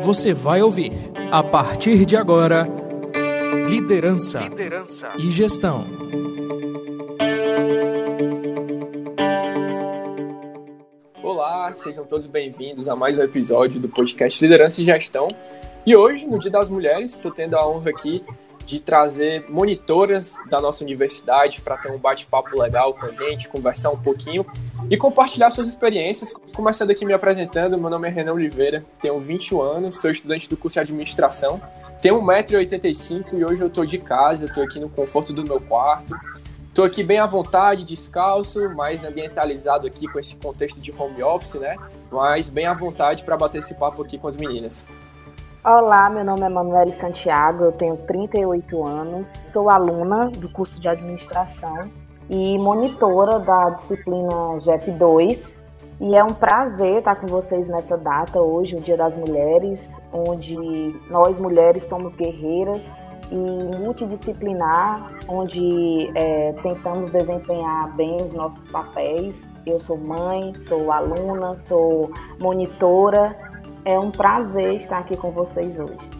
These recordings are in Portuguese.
Você vai ouvir, a partir de agora, liderança, liderança. e gestão. Olá, sejam todos bem-vindos a mais um episódio do podcast Liderança e Gestão. E hoje, no Dia das Mulheres, estou tendo a honra aqui de trazer monitoras da nossa universidade para ter um bate-papo legal com a gente, conversar um pouquinho e compartilhar suas experiências. Começando aqui me apresentando, meu nome é Renan Oliveira, tenho 21 anos, sou estudante do curso de administração, tenho 1,85m e hoje eu estou de casa, estou aqui no conforto do meu quarto. Estou aqui bem à vontade, descalço, mais ambientalizado aqui com esse contexto de home office, né? Mas bem à vontade para bater esse papo aqui com as meninas. Olá, meu nome é Manuele Santiago, eu tenho 38 anos, sou aluna do curso de administração e monitora da disciplina GEP 2. E é um prazer estar com vocês nessa data hoje, o Dia das Mulheres, onde nós mulheres somos guerreiras e multidisciplinar, onde é, tentamos desempenhar bem os nossos papéis. Eu sou mãe, sou aluna, sou monitora é um prazer estar aqui com vocês hoje.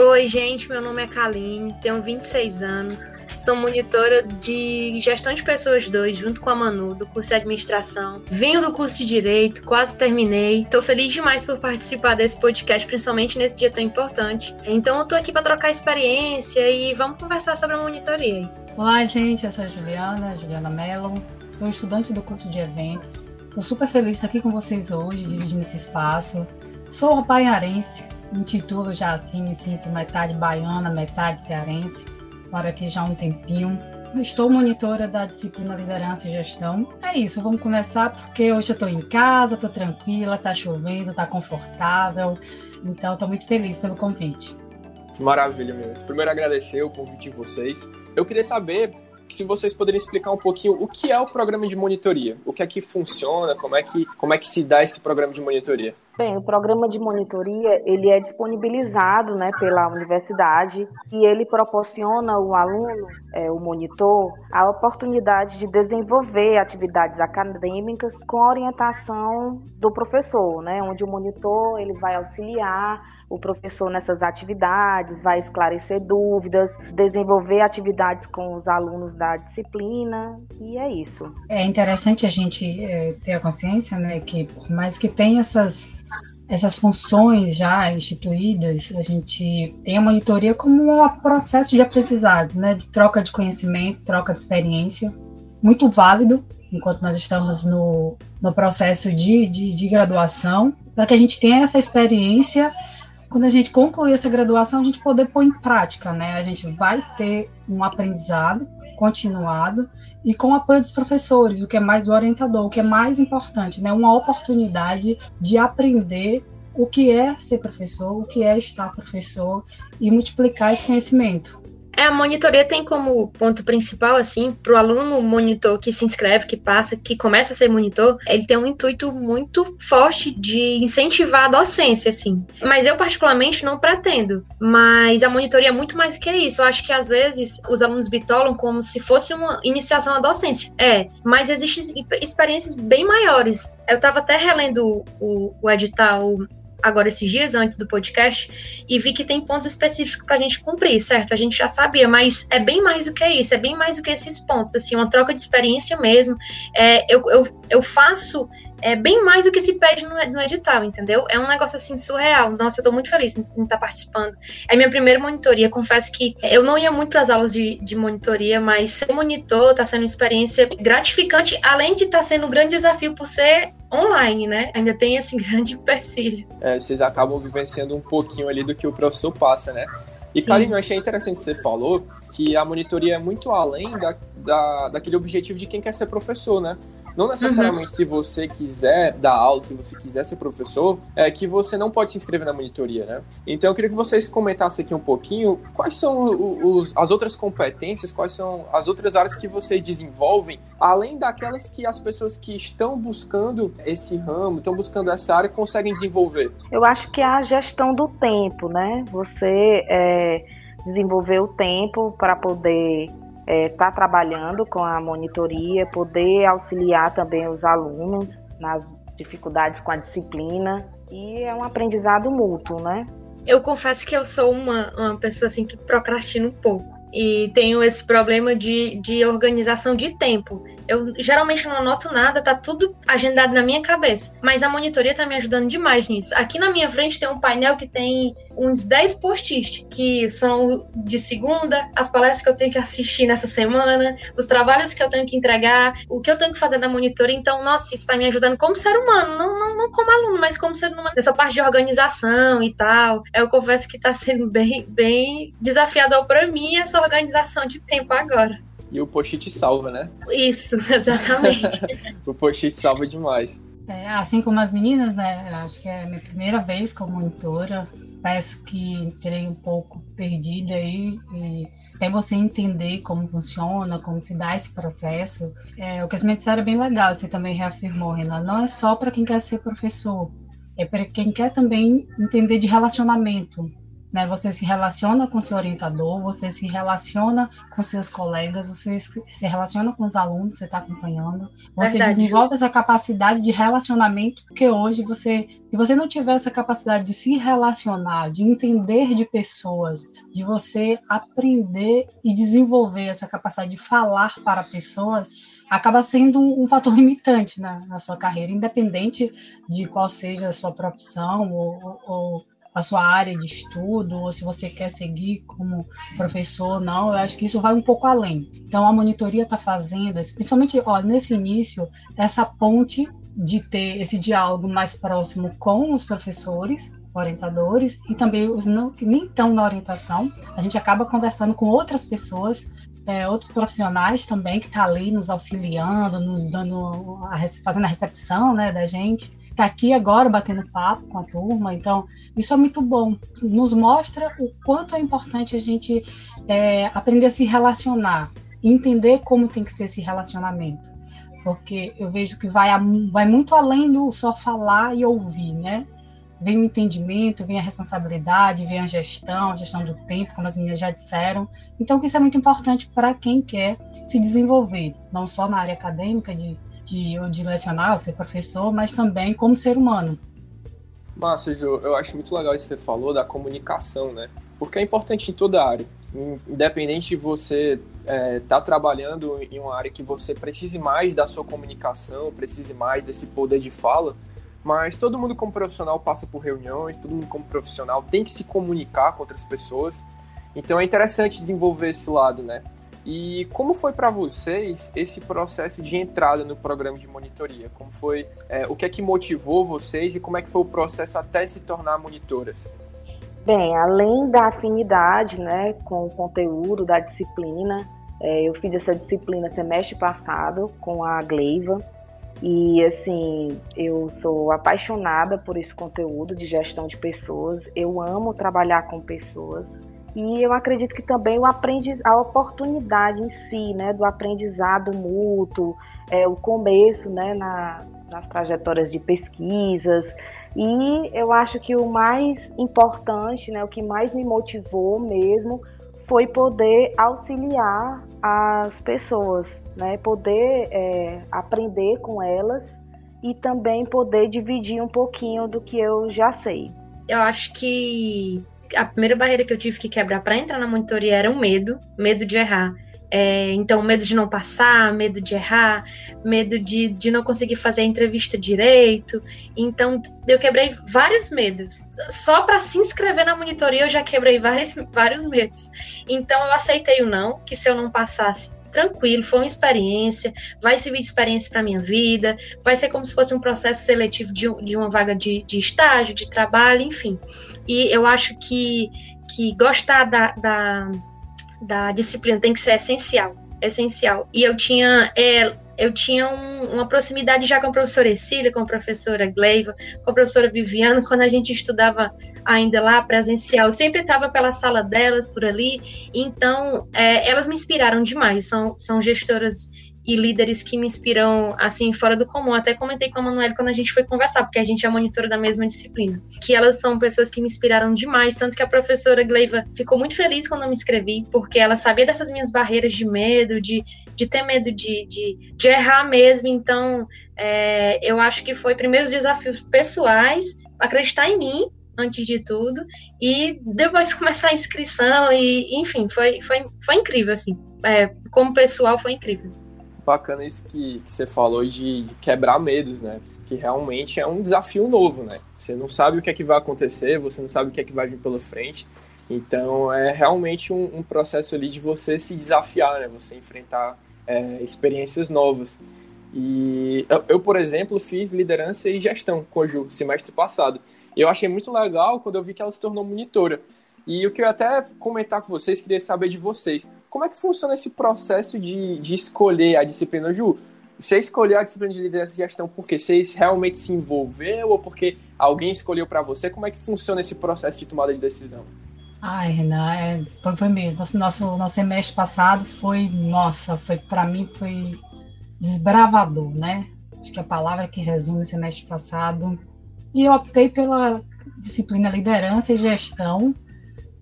Oi, gente, meu nome é Kaline, tenho 26 anos, sou monitora de gestão de pessoas 2, junto com a Manu, do curso de administração. Venho do curso de direito, quase terminei. Estou feliz demais por participar desse podcast, principalmente nesse dia tão importante. Então, eu tô aqui para trocar experiência e vamos conversar sobre a monitoria. Olá, gente, eu sou a Juliana, Juliana Mello, sou estudante do curso de eventos. Estou super feliz de estar aqui com vocês hoje, dividindo esse espaço. Sou uma baiarense, intitulo já assim, me sinto metade baiana, metade cearense, moro aqui já há um tempinho. Estou monitora da disciplina Liderança e Gestão. É isso, vamos começar porque hoje eu estou em casa, estou tranquila, está chovendo, está confortável. Então, estou muito feliz pelo convite. Que maravilha, meus. Primeiro, agradecer o convite de vocês. Eu queria saber se vocês poderiam explicar um pouquinho o que é o programa de monitoria, o que é que funciona, como é que, como é que se dá esse programa de monitoria. Bem, o programa de monitoria ele é disponibilizado né, pela universidade e ele proporciona ao aluno, é, o monitor, a oportunidade de desenvolver atividades acadêmicas com a orientação do professor, né, onde o monitor ele vai auxiliar o professor nessas atividades, vai esclarecer dúvidas, desenvolver atividades com os alunos da disciplina e é isso. É interessante a gente é, ter a consciência, né, que por mais que tenha essas essas funções já instituídas, a gente tem a monitoria como um processo de aprendizado, né, de troca de conhecimento, troca de experiência, muito válido enquanto nós estamos no, no processo de, de, de graduação, para que a gente tenha essa experiência quando a gente concluir essa graduação, a gente poder pôr em prática, né? A gente vai ter um aprendizado continuado e com o apoio dos professores, o que é mais o orientador, o que é mais importante, né? Uma oportunidade de aprender o que é ser professor, o que é estar professor e multiplicar esse conhecimento. É, a monitoria tem como ponto principal, assim, para o aluno monitor que se inscreve, que passa, que começa a ser monitor, ele tem um intuito muito forte de incentivar a docência, assim. Mas eu, particularmente, não pretendo. Mas a monitoria é muito mais do que isso. Eu acho que, às vezes, os alunos bitolam como se fosse uma iniciação à docência. É, mas existem experiências bem maiores. Eu estava até relendo o, o edital agora esses dias antes do podcast e vi que tem pontos específicos para a gente cumprir, certo? A gente já sabia, mas é bem mais do que isso, é bem mais do que esses pontos, assim, uma troca de experiência mesmo. É, eu, eu, eu faço é bem mais do que se pede no, no, edital, entendeu? É um negócio assim surreal. Nossa, eu tô muito feliz em, em estar tá participando. É minha primeira monitoria. Confesso que eu não ia muito para as aulas de, de monitoria, mas ser monitor tá sendo uma experiência gratificante, além de estar tá sendo um grande desafio por ser online, né? Ainda tem esse grande empecilho. É, vocês acabam vivenciando um pouquinho ali do que o professor passa, né? E, Karine, eu achei interessante que você falou que a monitoria é muito além da, da, daquele objetivo de quem quer ser professor, né? Não necessariamente uhum. se você quiser dar aula, se você quiser ser professor, é que você não pode se inscrever na monitoria, né? Então eu queria que vocês comentassem aqui um pouquinho quais são os, as outras competências, quais são as outras áreas que vocês desenvolvem, além daquelas que as pessoas que estão buscando esse ramo, estão buscando essa área, conseguem desenvolver. Eu acho que é a gestão do tempo, né? Você é, desenvolver o tempo para poder estar é, tá trabalhando com a monitoria, poder auxiliar também os alunos nas dificuldades com a disciplina e é um aprendizado mútuo, né? Eu confesso que eu sou uma, uma pessoa assim que procrastina um pouco e tenho esse problema de, de organização de tempo. Eu geralmente não anoto nada, tá tudo agendado na minha cabeça. Mas a monitoria tá me ajudando demais nisso. Aqui na minha frente tem um painel que tem uns 10 post-its, que são de segunda, as palestras que eu tenho que assistir nessa semana, os trabalhos que eu tenho que entregar, o que eu tenho que fazer na monitoria. Então, nossa, isso tá me ajudando como ser humano, não, não, não como aluno, mas como ser humano. Nessa parte de organização e tal. Eu confesso que tá sendo bem, bem desafiador para mim essa organização de tempo agora. E o post-it salva, né? Isso, exatamente. o post-it salva demais. É, assim como as meninas, né? Acho que é a minha primeira vez como monitora. Peço que entrei um pouco perdida aí e até você entender como funciona, como se dá esse processo. É, o que as me disseram é bem legal, você também reafirmou, Renan. Não é só para quem quer ser professor, é para quem quer também entender de relacionamento, né? Você se relaciona com seu orientador, você se relaciona com seus colegas, você se relaciona com os alunos que você está acompanhando, você Verdade. desenvolve essa capacidade de relacionamento, porque hoje você, se você não tiver essa capacidade de se relacionar, de entender de pessoas, de você aprender e desenvolver essa capacidade de falar para pessoas, acaba sendo um, fator limitante na, na, sua carreira, independente de qual seja a sua profissão ou, ou a sua área de estudo, ou se você quer seguir como professor não, eu acho que isso vai um pouco além. Então, a monitoria está fazendo, principalmente ó, nesse início, essa ponte de ter esse diálogo mais próximo com os professores, orientadores, e também os não, que nem estão na orientação. A gente acaba conversando com outras pessoas é, outros profissionais também que estão tá ali nos auxiliando, nos dando, a, fazendo a recepção né, da gente está aqui agora batendo papo com a turma, então isso é muito bom. Nos mostra o quanto é importante a gente é, aprender a se relacionar, entender como tem que ser esse relacionamento, porque eu vejo que vai, vai muito além do só falar e ouvir, né? Vem o entendimento, vem a responsabilidade, vem a gestão, a gestão do tempo, como as meninas já disseram. Então, isso é muito importante para quem quer se desenvolver, não só na área acadêmica, de de, de lecionar, ser professor, mas também como ser humano. Márcio, Ju, eu acho muito legal isso que você falou da comunicação, né? Porque é importante em toda área. Independente de você estar é, tá trabalhando em uma área que você precise mais da sua comunicação, precise mais desse poder de fala, mas todo mundo como profissional passa por reuniões, todo mundo como profissional tem que se comunicar com outras pessoas. Então é interessante desenvolver esse lado, né? E como foi para vocês esse processo de entrada no programa de monitoria? Como foi, é, o que é que motivou vocês e como é que foi o processo até se tornar monitoras? Bem, além da afinidade, né, com o conteúdo da disciplina, é, eu fiz essa disciplina semestre passado com a Gleiva e assim, eu sou apaixonada por esse conteúdo de gestão de pessoas. Eu amo trabalhar com pessoas. E eu acredito que também o aprendiz, a oportunidade em si, né, do aprendizado mútuo, é, o começo, né, na, nas trajetórias de pesquisas. E eu acho que o mais importante, né, o que mais me motivou mesmo, foi poder auxiliar as pessoas, né, poder é, aprender com elas e também poder dividir um pouquinho do que eu já sei. Eu acho que a primeira barreira que eu tive que quebrar para entrar na monitoria era o medo, medo de errar. É, então, medo de não passar, medo de errar, medo de, de não conseguir fazer a entrevista direito. Então, eu quebrei vários medos. Só para se inscrever na monitoria, eu já quebrei vários, vários medos. Então, eu aceitei o não, que se eu não passasse, tranquilo, foi uma experiência, vai servir de experiência para minha vida, vai ser como se fosse um processo seletivo de, de uma vaga de, de estágio, de trabalho, enfim. E eu acho que, que gostar da, da, da disciplina tem que ser essencial, essencial. E eu tinha é, eu tinha um, uma proximidade já com a professora Cecília, com a professora Gleiva, com a professora Viviana, quando a gente estudava ainda lá presencial. Eu sempre estava pela sala delas, por ali. Então, é, elas me inspiraram demais. São, são gestoras e líderes que me inspiram, assim, fora do comum. Até comentei com a Manuela quando a gente foi conversar, porque a gente é monitora da mesma disciplina. Que elas são pessoas que me inspiraram demais, tanto que a professora Gleiva ficou muito feliz quando eu me inscrevi, porque ela sabia dessas minhas barreiras de medo, de, de ter medo de, de, de errar mesmo. Então, é, eu acho que foi primeiro os desafios pessoais, acreditar em mim antes de tudo, e depois começar a inscrição, e enfim, foi, foi, foi incrível, assim. É, como pessoal, foi incrível. Bacana isso que, que você falou de, de quebrar medos, né? Que realmente é um desafio novo, né? Você não sabe o que é que vai acontecer, você não sabe o que é que vai vir pela frente. Então é realmente um, um processo ali de você se desafiar, né? Você enfrentar é, experiências novas. E eu, eu, por exemplo, fiz liderança e gestão com Ju semestre passado. E eu achei muito legal quando eu vi que ela se tornou monitora. E o que eu até comentar com vocês, queria saber de vocês. Como é que funciona esse processo de, de escolher a disciplina, Ju? Você escolheu a disciplina de liderança e gestão porque você realmente se envolveu ou porque alguém escolheu para você? Como é que funciona esse processo de tomada de decisão? Ai, Renan, é, foi, foi mesmo. Nosso, nosso, semestre passado foi, nossa, foi para mim foi desbravador, né? Acho que a palavra que resume o semestre passado e eu optei pela disciplina liderança e gestão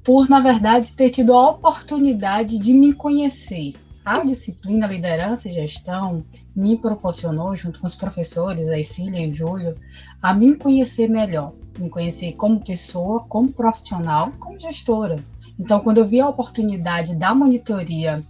por, na verdade, ter tido a oportunidade de me conhecer. A disciplina liderança e gestão me proporcionou, junto com os professores, a Cília e o Júlio, a me conhecer melhor, me conhecer como pessoa, como profissional, como gestora. Então, quando eu vi a oportunidade da monitoria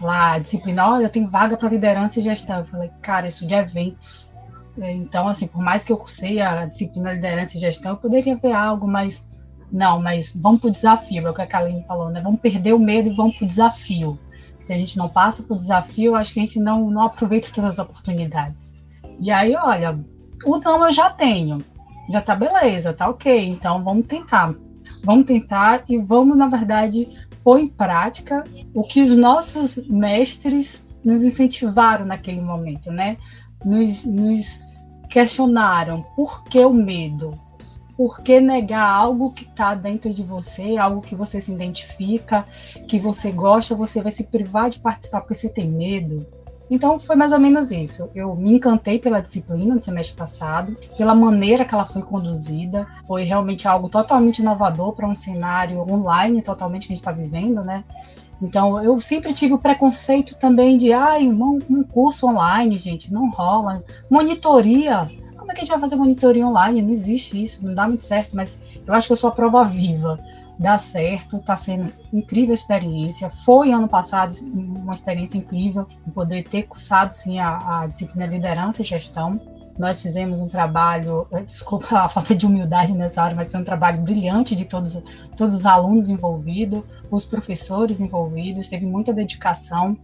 lá, disciplina, olha, tem vaga para liderança e gestão, eu falei, cara, isso de eventos é, então, assim, por mais que eu cursei a disciplina liderança e gestão, eu poderia ver algo, mas não, mas vamos para o desafio, é o que a Kaline falou, né? Vamos perder o medo e vamos para o desafio. Se a gente não passa para o desafio, acho que a gente não, não aproveita todas as oportunidades. E aí, olha, o não eu já tenho, já tá beleza, tá ok, então vamos tentar. Vamos tentar e vamos, na verdade, pôr em prática o que os nossos mestres nos incentivaram naquele momento, né? Nos, nos questionaram por que o medo? Por que negar algo que está dentro de você, algo que você se identifica, que você gosta, você vai se privar de participar porque você tem medo? Então foi mais ou menos isso. Eu me encantei pela disciplina no semestre passado, pela maneira que ela foi conduzida. Foi realmente algo totalmente inovador para um cenário online totalmente que a gente está vivendo, né? Então, eu sempre tive o preconceito também de, ai, um, um curso online, gente, não rola. Monitoria, como é que a gente vai fazer monitoria online? Não existe isso, não dá muito certo, mas eu acho que eu sou a prova viva. Dá certo, está sendo incrível experiência. Foi ano passado uma experiência incrível poder ter cursado sim a, a disciplina liderança e gestão. Nós fizemos um trabalho, eh, desculpa a falta de humildade nessa hora, mas foi um trabalho brilhante de todos, todos os alunos envolvidos, os professores envolvidos, teve muita dedicação.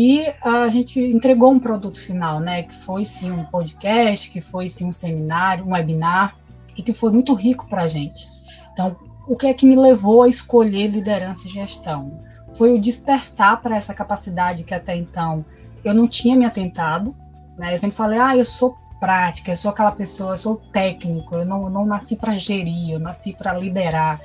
E a gente entregou um produto final, né? Que foi sim um podcast, que foi sim um seminário, um webinar, e que foi muito rico para a gente. Então, o que é que me levou a escolher liderança e gestão? Foi o despertar para essa capacidade que até então eu não tinha me atentado. Né? Eu sempre falei, ah, eu sou prática, eu sou aquela pessoa, eu sou técnico, eu não, não nasci para gerir, eu nasci para liderar.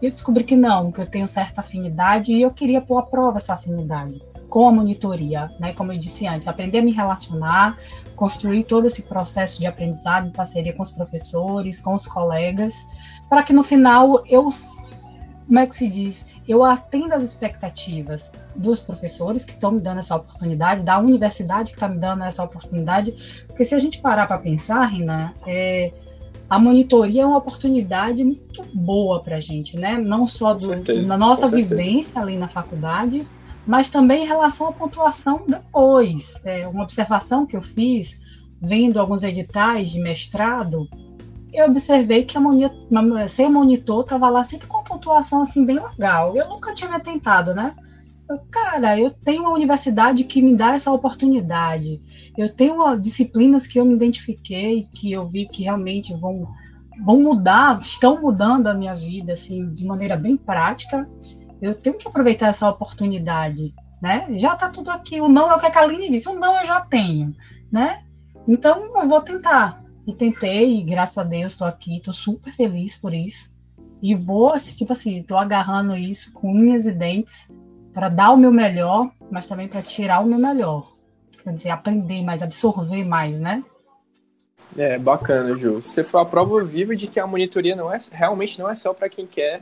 E eu descobri que não, que eu tenho certa afinidade e eu queria pôr à prova essa afinidade com a monitoria, né? Como eu disse antes, aprender a me relacionar, construir todo esse processo de aprendizado em parceria com os professores, com os colegas, para que no final eu, como é que se diz, eu atendo às expectativas dos professores que estão me dando essa oportunidade, da universidade que está me dando essa oportunidade, porque se a gente parar para pensar, Renan, é, a monitoria é uma oportunidade muito boa para a gente, né? Não só do, certeza, na nossa vivência ali na faculdade, mas também em relação à pontuação depois. É, uma observação que eu fiz, vendo alguns editais de mestrado, eu observei que a monitor, ser monitor estava lá sempre com pontuação assim bem legal. Eu nunca tinha me atentado, né? Cara, eu tenho uma universidade que me dá essa oportunidade. Eu tenho disciplinas que eu me identifiquei, que eu vi que realmente vão, vão mudar, estão mudando a minha vida assim de maneira bem prática. Eu tenho que aproveitar essa oportunidade, né? Já está tudo aqui. O não é o que a Kaline disse. O não eu já tenho, né? Então eu vou tentar. E tentei, e graças a Deus estou aqui, estou super feliz por isso. E vou, tipo assim, estou agarrando isso com unhas e dentes para dar o meu melhor, mas também para tirar o meu melhor. dizer, aprender mais, absorver mais, né? É, bacana, Ju. Você foi a prova viva de que a monitoria não é, realmente não é só para quem quer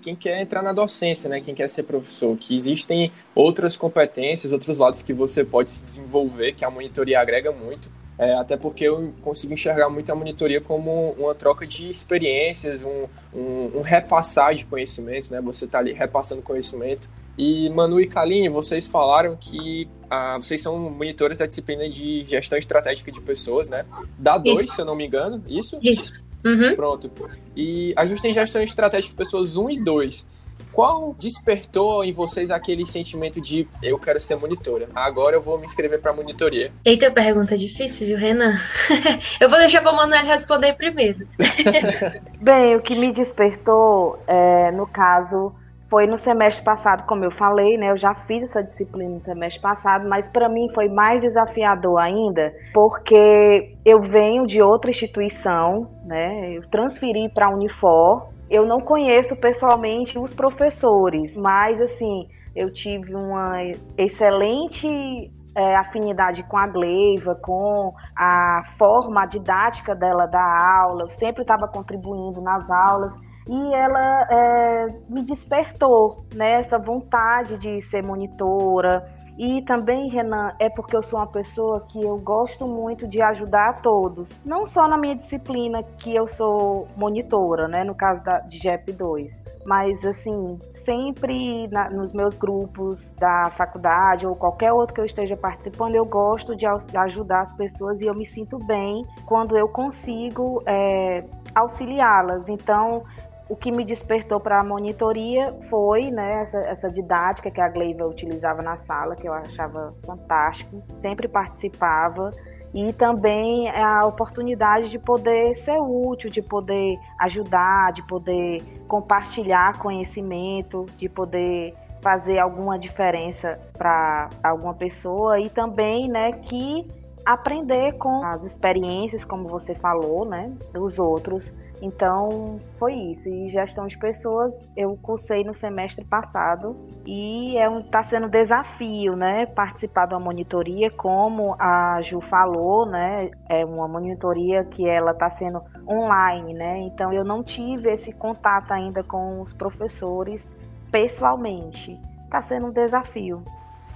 quem quer entrar na docência, né? Quem quer ser professor, que existem outras competências, outros lados que você pode se desenvolver, que a monitoria agrega muito. É, até porque eu consigo enxergar muito a monitoria como uma troca de experiências, um, um, um repassar de conhecimento, né? Você está ali repassando conhecimento. E Manu e Kaline, vocês falaram que ah, vocês são monitores da disciplina de gestão estratégica de pessoas, né? Da dois, se eu não me engano, isso? Isso. Uhum. Pronto. E a gente tem gestão estratégica de pessoas 1 e 2 qual despertou em vocês aquele sentimento de eu quero ser monitora? Agora eu vou me inscrever para monitoria. Eita, pergunta difícil, viu, Renan? eu vou deixar para o Manuel responder primeiro. Bem, o que me despertou, é, no caso, foi no semestre passado, como eu falei, né? Eu já fiz essa disciplina no semestre passado, mas para mim foi mais desafiador ainda, porque eu venho de outra instituição, né? Eu transferi para a Unifor eu não conheço pessoalmente os professores, mas assim, eu tive uma excelente é, afinidade com a Gleiva, com a forma didática dela da aula, eu sempre estava contribuindo nas aulas e ela é, me despertou né, vontade de ser monitora, e também, Renan, é porque eu sou uma pessoa que eu gosto muito de ajudar a todos. Não só na minha disciplina, que eu sou monitora, né? No caso da, de GEP2. Mas, assim, sempre na, nos meus grupos da faculdade ou qualquer outro que eu esteja participando, eu gosto de, de ajudar as pessoas e eu me sinto bem quando eu consigo é, auxiliá-las. Então, o que me despertou para a monitoria foi né, essa, essa didática que a Gleiva utilizava na sala, que eu achava fantástico, sempre participava, e também a oportunidade de poder ser útil, de poder ajudar, de poder compartilhar conhecimento, de poder fazer alguma diferença para alguma pessoa. E também né, que aprender com as experiências, como você falou, né, dos outros então, foi isso. E gestão de pessoas eu cursei no semestre passado e é um, tá sendo um desafio, né? Participar de uma monitoria, como a Ju falou, né? É uma monitoria que ela está sendo online, né? Então, eu não tive esse contato ainda com os professores pessoalmente. Está sendo um desafio.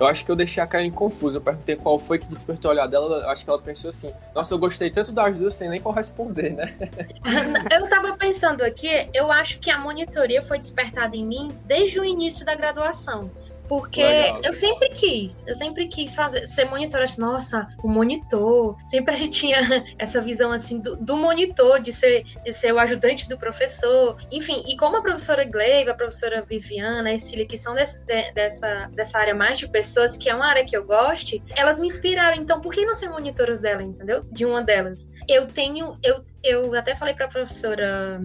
Eu acho que eu deixei a Karen confusa. Eu perguntei qual foi que despertou o olhar dela. Eu acho que ela pensou assim: Nossa, eu gostei tanto das duas sem nem corresponder, né? eu tava pensando aqui, eu acho que a monitoria foi despertada em mim desde o início da graduação. Porque Legal. eu sempre quis, eu sempre quis fazer, ser monitor. Assim, Nossa, o monitor. Sempre a gente tinha essa visão assim do, do monitor, de ser, de ser o ajudante do professor. Enfim, e como a professora Gleiva, a professora Viviana, a Cília, que são desse, de, dessa, dessa área mais de pessoas, que é uma área que eu goste, elas me inspiraram. Então, por que não ser monitoras dela, entendeu? De uma delas. Eu tenho, eu, eu até falei para a professora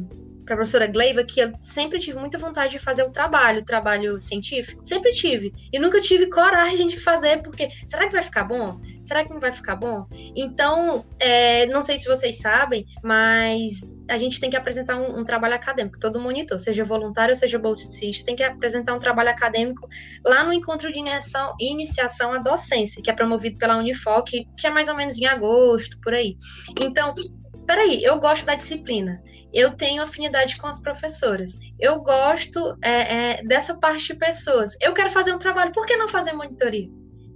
para a professora Gleiva que eu sempre tive muita vontade de fazer o trabalho, o trabalho científico. Sempre tive. E nunca tive coragem de fazer, porque será que vai ficar bom? Será que não vai ficar bom? Então, é, não sei se vocês sabem, mas a gente tem que apresentar um, um, trabalho acadêmico, todo monitor, seja voluntário ou seja bolsista, tem que apresentar um trabalho acadêmico lá no encontro de iniciação, iniciação à docência, que é promovido pela Unifoc, que é mais ou menos em agosto, por aí. Então, peraí, eu gosto da disciplina, eu tenho afinidade com as professoras, eu gosto é, é, dessa parte de pessoas, eu quero fazer um trabalho, por que não fazer monitoria?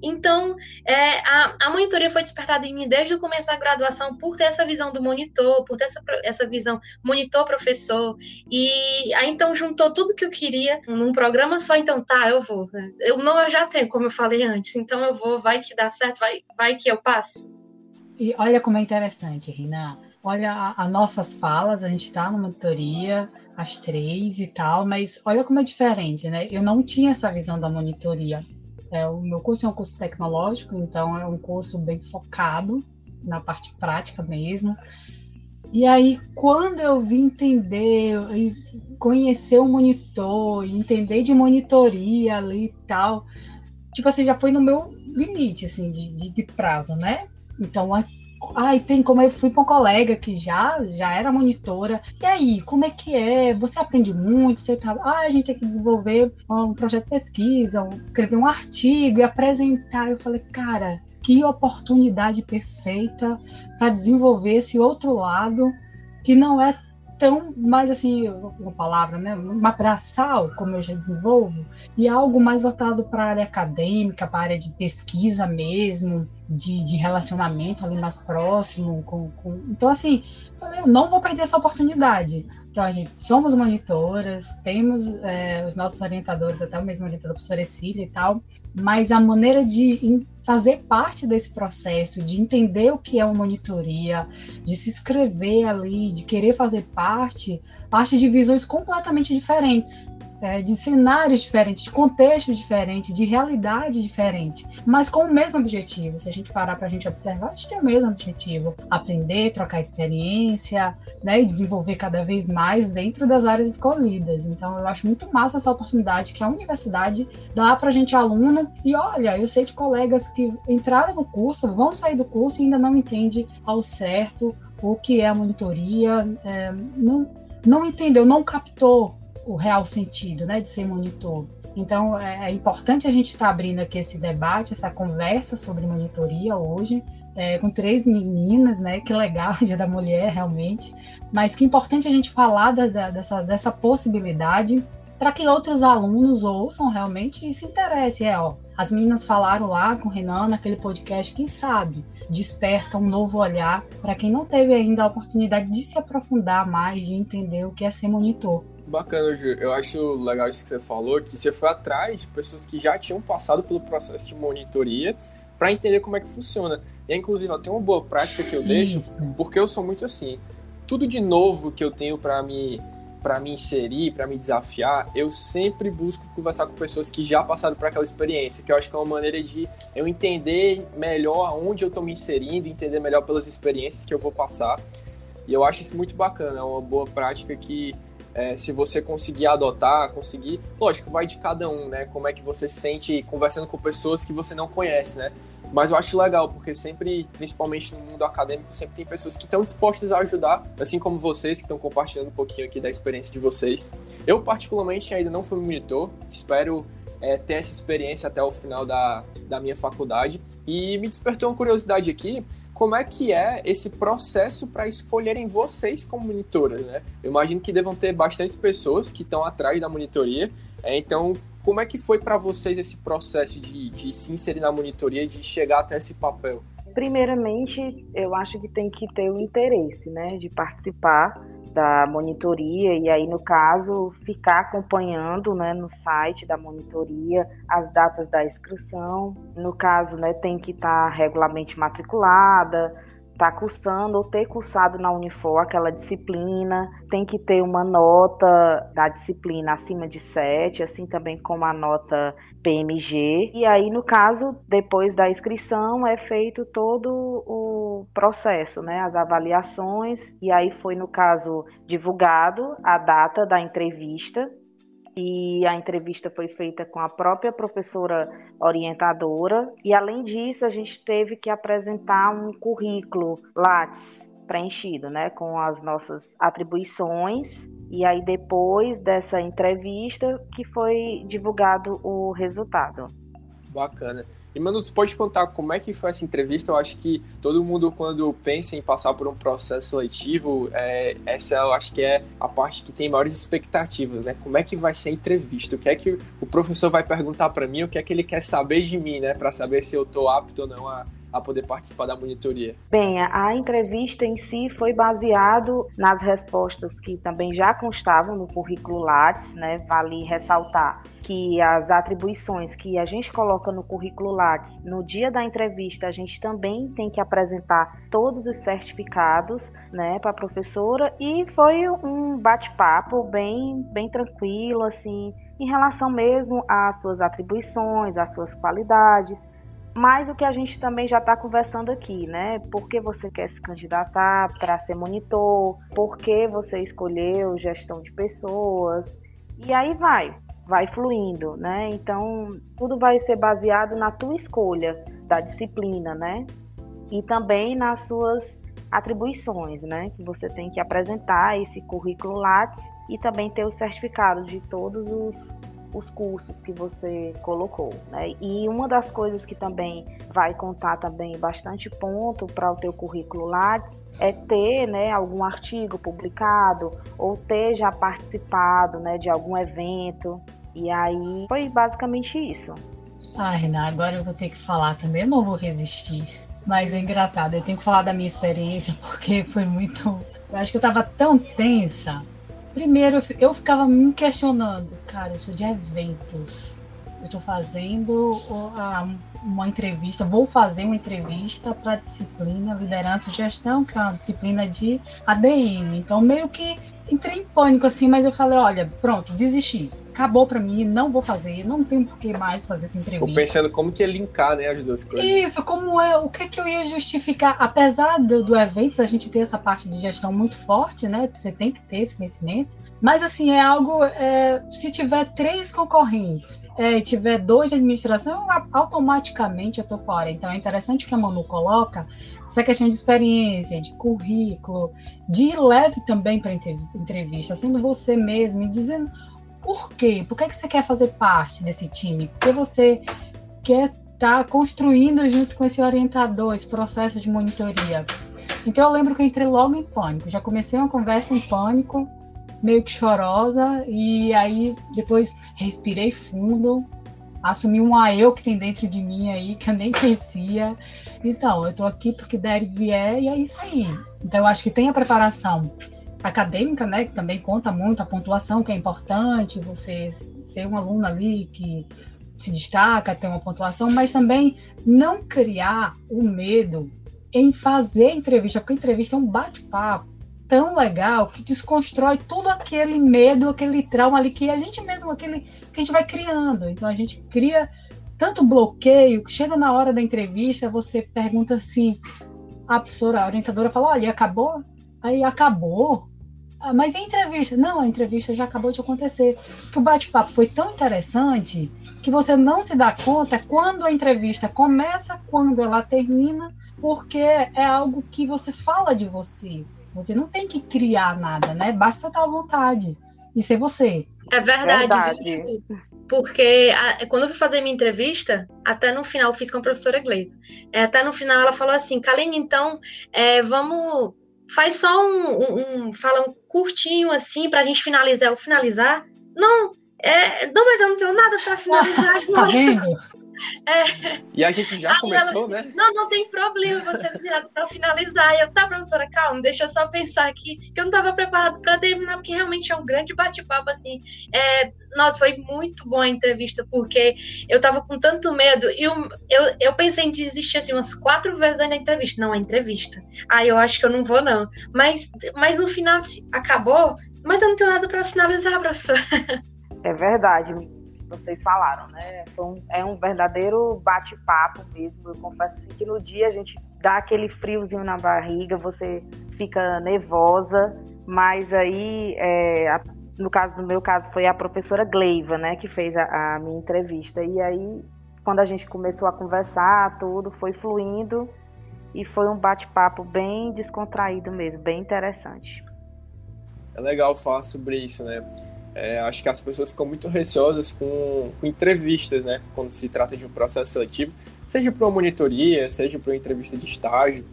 Então, é, a, a monitoria foi despertada em mim desde o começo da graduação por ter essa visão do monitor, por ter essa, essa visão monitor-professor. E aí, então, juntou tudo que eu queria num programa só. Então, tá, eu vou. Eu não eu já tenho, como eu falei antes. Então, eu vou, vai que dá certo, vai, vai que eu passo. E olha como é interessante, Rina olha as nossas falas, a gente está na monitoria, as três e tal, mas olha como é diferente, né? Eu não tinha essa visão da monitoria. É, o meu curso é um curso tecnológico, então é um curso bem focado na parte prática mesmo. E aí, quando eu vim entender e conhecer o monitor, entender de monitoria ali e tal, tipo assim, já foi no meu limite, assim, de, de, de prazo, né? Então, Ai, tem como eu fui para um colega que já já era monitora. E aí, como é que é? Você aprende muito? Você tá, ah, a gente tem que desenvolver um projeto de pesquisa, escrever um artigo e apresentar. Eu falei, cara, que oportunidade perfeita para desenvolver esse outro lado que não é tão mais assim, uma palavra, né, uma braçal, como eu já desenvolvo, e algo mais voltado para a área acadêmica, para a área de pesquisa mesmo, de, de relacionamento ali mais próximo. Com, com... Então, assim, eu não vou perder essa oportunidade. Então, a gente somos monitoras, temos é, os nossos orientadores, até o mesmo orientador, professora Cecília e tal, mas a maneira de fazer parte desse processo, de entender o que é uma monitoria, de se inscrever ali, de querer fazer parte, parte de visões completamente diferentes é, de cenários diferentes, de contextos diferentes, de realidade diferente, mas com o mesmo objetivo. Se a gente parar para a gente observar, a gente tem o mesmo objetivo: aprender, trocar experiência, né, e desenvolver cada vez mais dentro das áreas escolhidas. Então, eu acho muito massa essa oportunidade que a universidade dá para a gente aluno. E olha, eu sei de colegas que entraram no curso, vão sair do curso e ainda não entendem ao certo o que é a monitoria, é, não, não entendeu, não captou o real sentido né, de ser monitor. Então, é, é importante a gente estar tá abrindo aqui esse debate, essa conversa sobre monitoria hoje, é, com três meninas, né? Que legal, Dia da Mulher, realmente. Mas que importante a gente falar da, da, dessa, dessa possibilidade para que outros alunos ouçam realmente e se interessem. É, ó, as meninas falaram lá com o Renan naquele podcast, quem sabe desperta um novo olhar para quem não teve ainda a oportunidade de se aprofundar mais, de entender o que é ser monitor. Bacana, Ju. Eu acho legal isso que você falou, que você foi atrás de pessoas que já tinham passado pelo processo de monitoria para entender como é que funciona. E, inclusive, tem uma boa prática que eu deixo, isso. porque eu sou muito assim. Tudo de novo que eu tenho para me para me inserir, para me desafiar, eu sempre busco conversar com pessoas que já passaram por aquela experiência, que eu acho que é uma maneira de eu entender melhor onde eu estou me inserindo, entender melhor pelas experiências que eu vou passar. E eu acho isso muito bacana, é uma boa prática que é, se você conseguir adotar, conseguir, lógico, vai de cada um, né? Como é que você se sente conversando com pessoas que você não conhece, né? Mas eu acho legal, porque sempre, principalmente no mundo acadêmico, sempre tem pessoas que estão dispostas a ajudar, assim como vocês, que estão compartilhando um pouquinho aqui da experiência de vocês. Eu, particularmente, ainda não fui monitor, espero é, ter essa experiência até o final da, da minha faculdade. E me despertou uma curiosidade aqui, como é que é esse processo para escolherem vocês como monitoras, né? Eu imagino que devam ter bastantes pessoas que estão atrás da monitoria. É, então, como é que foi para vocês esse processo de, de se inserir na monitoria, de chegar até esse papel? Primeiramente, eu acho que tem que ter o interesse, né, de participar da monitoria e aí no caso ficar acompanhando, né, no site da monitoria as datas da inscrição. No caso, né, tem que estar regularmente matriculada, está cursando ou ter cursado na Unifor aquela disciplina, tem que ter uma nota da disciplina acima de 7, assim também como a nota PMG. E aí, no caso, depois da inscrição, é feito todo o processo, né? As avaliações, e aí foi, no caso, divulgado a data da entrevista e a entrevista foi feita com a própria professora orientadora e além disso a gente teve que apresentar um currículo Lattes preenchido, né, com as nossas atribuições e aí depois dessa entrevista que foi divulgado o resultado. Bacana. E, Manu, tu pode contar como é que foi essa entrevista? Eu acho que todo mundo, quando pensa em passar por um processo seletivo, é, essa eu acho que é a parte que tem maiores expectativas, né? Como é que vai ser a entrevista? O que é que o professor vai perguntar para mim? O que é que ele quer saber de mim, né? Para saber se eu tô apto ou não a, a poder participar da monitoria? Bem, a entrevista em si foi baseado nas respostas que também já constavam no currículo Lattes, né? Vale ressaltar que as atribuições que a gente coloca no currículo Lattes, no dia da entrevista, a gente também tem que apresentar todos os certificados, né, para a professora e foi um bate-papo bem bem tranquilo assim, em relação mesmo às suas atribuições, às suas qualidades, mas o que a gente também já está conversando aqui, né? Por que você quer se candidatar para ser monitor? Por que você escolheu gestão de pessoas? E aí vai, vai fluindo, né? Então, tudo vai ser baseado na tua escolha da disciplina, né? E também nas suas atribuições, né? Que você tem que apresentar esse currículo Lattes e também ter o certificado de todos os os cursos que você colocou, né? E uma das coisas que também vai contar também bastante ponto para o teu currículo Lattes é ter, né, algum artigo publicado ou ter já participado, né, de algum evento. E aí foi basicamente isso. Ah, Renan, agora eu vou ter que falar também, eu não vou resistir. Mas é engraçado, eu tenho que falar da minha experiência porque foi muito. Eu acho que eu tava tão tensa Primeiro, eu ficava me questionando, cara, sou de eventos. Eu estou fazendo uma entrevista, vou fazer uma entrevista para a disciplina Liderança e Gestão, que é uma disciplina de ADM. Então, meio que entrei em pânico assim, mas eu falei, olha, pronto, desisti. Acabou para mim, não vou fazer, não tenho por que mais fazer essa entrevista. Ficou pensando como que ia linkar, né, as duas coisas. Isso, como é, o que que eu ia justificar, apesar do, do eventos a gente ter essa parte de gestão muito forte, né, você tem que ter esse conhecimento, mas assim, é algo. É, se tiver três concorrentes é, e tiver dois de administração, automaticamente eu tô fora. Então é interessante que a Manu coloca essa questão de experiência, de currículo, de ir leve também para entrevista, sendo você mesmo e dizendo por quê? Por que, que você quer fazer parte desse time? Porque você quer estar tá construindo junto com esse orientador, esse processo de monitoria. Então eu lembro que eu entrei logo em pânico. Já comecei uma conversa em pânico meio que chorosa, e aí depois respirei fundo, assumi um eu que tem dentro de mim aí, que eu nem conhecia. Então, eu tô aqui porque der e vier, e é isso aí. Então, eu acho que tem a preparação acadêmica, né, que também conta muito, a pontuação que é importante, você ser um aluno ali que se destaca, ter uma pontuação, mas também não criar o medo em fazer entrevista, porque entrevista é um bate-papo tão legal que desconstrói todo aquele medo, aquele trauma ali que a gente mesmo, aquele que a gente vai criando. Então a gente cria tanto bloqueio que chega na hora da entrevista, você pergunta assim, a professora, a orientadora fala, olha, acabou? Aí acabou. Ah, mas e a entrevista? Não, a entrevista já acabou de acontecer. Que o bate-papo foi tão interessante que você não se dá conta quando a entrevista começa, quando ela termina, porque é algo que você fala de você. Você não tem que criar nada, né? Basta estar à vontade e ser você. É verdade, verdade. Viu? Porque a, quando eu fui fazer minha entrevista, até no final, fiz com a professora Gleiva. É, até no final ela falou assim, Kaline, então, é, vamos. Faz só um, um, um, Fala um curtinho assim pra gente finalizar. Eu finalizar? Não, é, não, mas eu não tenho nada para finalizar agora. tá vendo? É. E a gente já Aí começou, ela, né? Não, não tem problema você virar para finalizar. E eu, tá, professora, calma, deixa eu só pensar aqui, que eu não estava preparado para terminar, porque realmente é um grande bate-papo, assim. É, nossa, foi muito boa a entrevista, porque eu estava com tanto medo, e eu, eu, eu pensei em desistir, assim, umas quatro vezes na entrevista. Não, a entrevista. Aí eu acho que eu não vou, não. Mas, mas no final, acabou, mas eu não tenho nada para finalizar, professora. É verdade vocês falaram, né? Um, é um verdadeiro bate-papo mesmo. Eu confesso assim, que no dia a gente dá aquele friozinho na barriga, você fica nervosa, mas aí, é, a, no caso do meu caso, foi a professora Gleiva, né, que fez a, a minha entrevista. E aí, quando a gente começou a conversar, tudo foi fluindo e foi um bate-papo bem descontraído mesmo, bem interessante. É legal falar sobre isso, né? É, acho que as pessoas ficam muito receosas com, com, entrevistas, né? Quando se trata de um processo seletivo, seja para uma monitoria, seja para uma entrevista de estágio.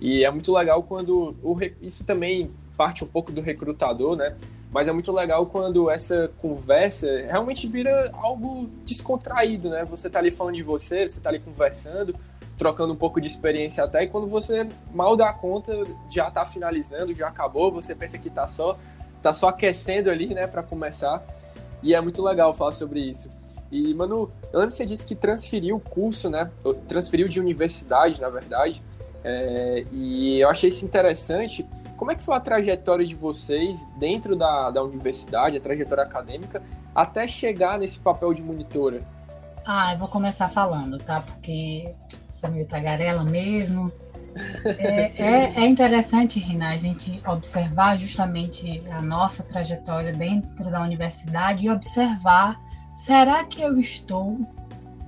E é muito legal quando o, isso também parte um pouco do recrutador, né? Mas é muito legal quando essa conversa realmente vira algo descontraído, né? Você tá ali falando de você, você tá ali conversando, trocando um pouco de experiência até, e quando você mal dá conta, já tá finalizando, já acabou, você pensa que tá só tá só aquecendo ali, né, para começar. E é muito legal falar sobre isso. E, Manu, eu lembro que você disse que transferiu o curso, né? Transferiu de universidade, na verdade. É, e eu achei isso interessante. Como é que foi a trajetória de vocês dentro da, da universidade, a trajetória acadêmica, até chegar nesse papel de monitora? Ah, eu vou começar falando, tá? Porque sou meio tagarela mesmo. É, é, é, interessante, Rina, a gente observar justamente a nossa trajetória dentro da universidade e observar: será que eu estou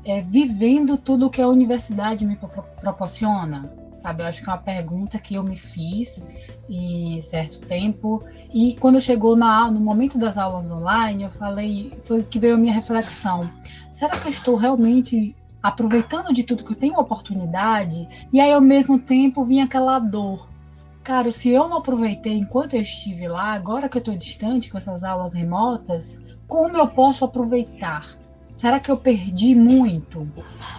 é, vivendo tudo que a universidade me proporciona? sabe? Eu acho que é uma pergunta que eu me fiz em certo tempo. E quando chegou na, no momento das aulas online, eu falei, foi que veio a minha reflexão. Será que eu estou realmente aproveitando de tudo que eu tenho oportunidade? E aí, ao mesmo tempo, vinha aquela dor. Cara, se eu não aproveitei enquanto eu estive lá, agora que eu estou distante com essas aulas remotas, como eu posso aproveitar? Será que eu perdi muito?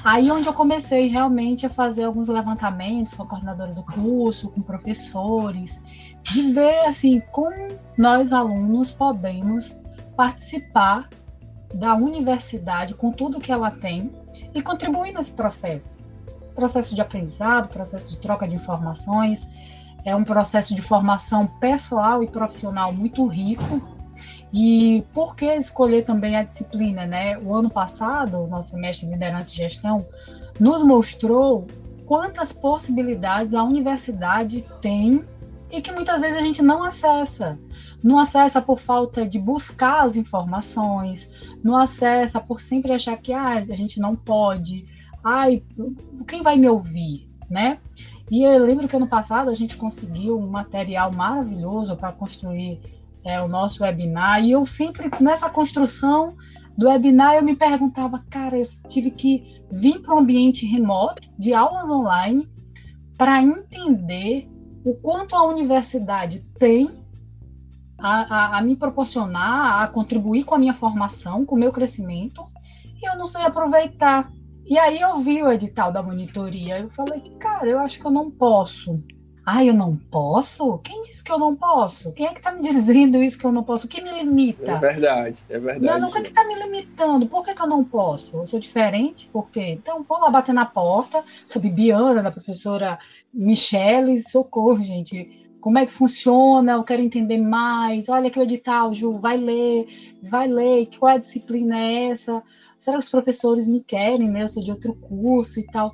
Aí onde eu comecei realmente a fazer alguns levantamentos com a coordenadora do curso, com professores, de ver assim como nós alunos podemos participar da universidade com tudo que ela tem e contribuir nesse processo. Processo de aprendizado, processo de troca de informações, é um processo de formação pessoal e profissional muito rico e por que escolher também a disciplina, né? O ano passado, o nosso semestre de liderança e gestão nos mostrou quantas possibilidades a universidade tem e que muitas vezes a gente não acessa. Não acessa por falta de buscar as informações, não acessa por sempre achar que ah, a gente não pode. Ai, quem vai me ouvir, né? E eu lembro que ano passado a gente conseguiu um material maravilhoso para construir é, o nosso webinar, e eu sempre, nessa construção do webinar, eu me perguntava, cara, eu tive que vir para um ambiente remoto, de aulas online, para entender o quanto a universidade tem a, a, a, me proporcionar, a contribuir com a minha formação, com o meu crescimento, e eu não sei aproveitar. E aí eu vi o edital da monitoria, eu falei, cara, eu acho que eu não posso ah, eu não posso? Quem disse que eu não posso? Quem é que está me dizendo isso que eu não posso? O que me limita? É verdade, é verdade. Não, não, o que é está me limitando? Por que, que, eu não posso? Eu sou diferente? Por quê? Então, vou lá bater na porta, a Bibiana, da professora Michele, socorro, gente. Como é que funciona? Eu quero entender mais. Olha aqui o edital, Ju, vai ler, vai ler. Qual é a disciplina é essa? Será que os professores me querem, né? Eu sou de outro curso e tal.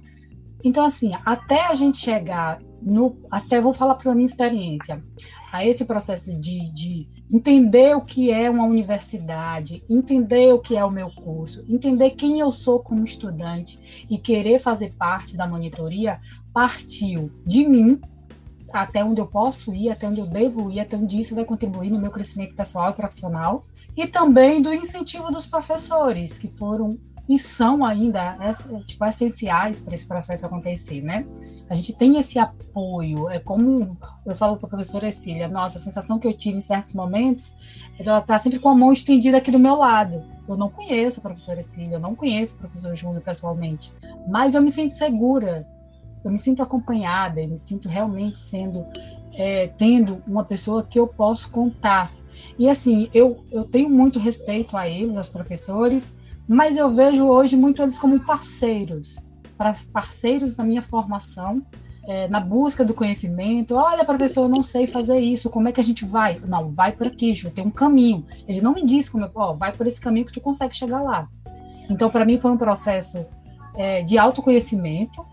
Então, assim, até a gente chegar no, até vou falar pela minha experiência, a esse processo de, de entender o que é uma universidade, entender o que é o meu curso, entender quem eu sou como estudante e querer fazer parte da monitoria, partiu de mim até onde eu posso ir, até onde eu devo ir, até onde isso vai contribuir no meu crescimento pessoal e profissional, e também do incentivo dos professores, que foram e são ainda tipo, essenciais para esse processo acontecer, né? A gente tem esse apoio, é como eu falo para a professora Cecília, nossa, a sensação que eu tive em certos momentos, ela está sempre com a mão estendida aqui do meu lado. Eu não conheço a professora Cecília, eu não conheço o professor Júnior pessoalmente, mas eu me sinto segura, eu me sinto acompanhada, eu me sinto realmente sendo, é, tendo uma pessoa que eu posso contar. E assim, eu, eu tenho muito respeito a eles, aos professores, mas eu vejo hoje muito eles como parceiros, parceiros na minha formação, é, na busca do conhecimento. Olha, professor, eu não sei fazer isso, como é que a gente vai? Não, vai por aqui, Ju, tem um caminho. Ele não me disse como, ó, vai por esse caminho que tu consegue chegar lá. Então, para mim, foi um processo é, de autoconhecimento,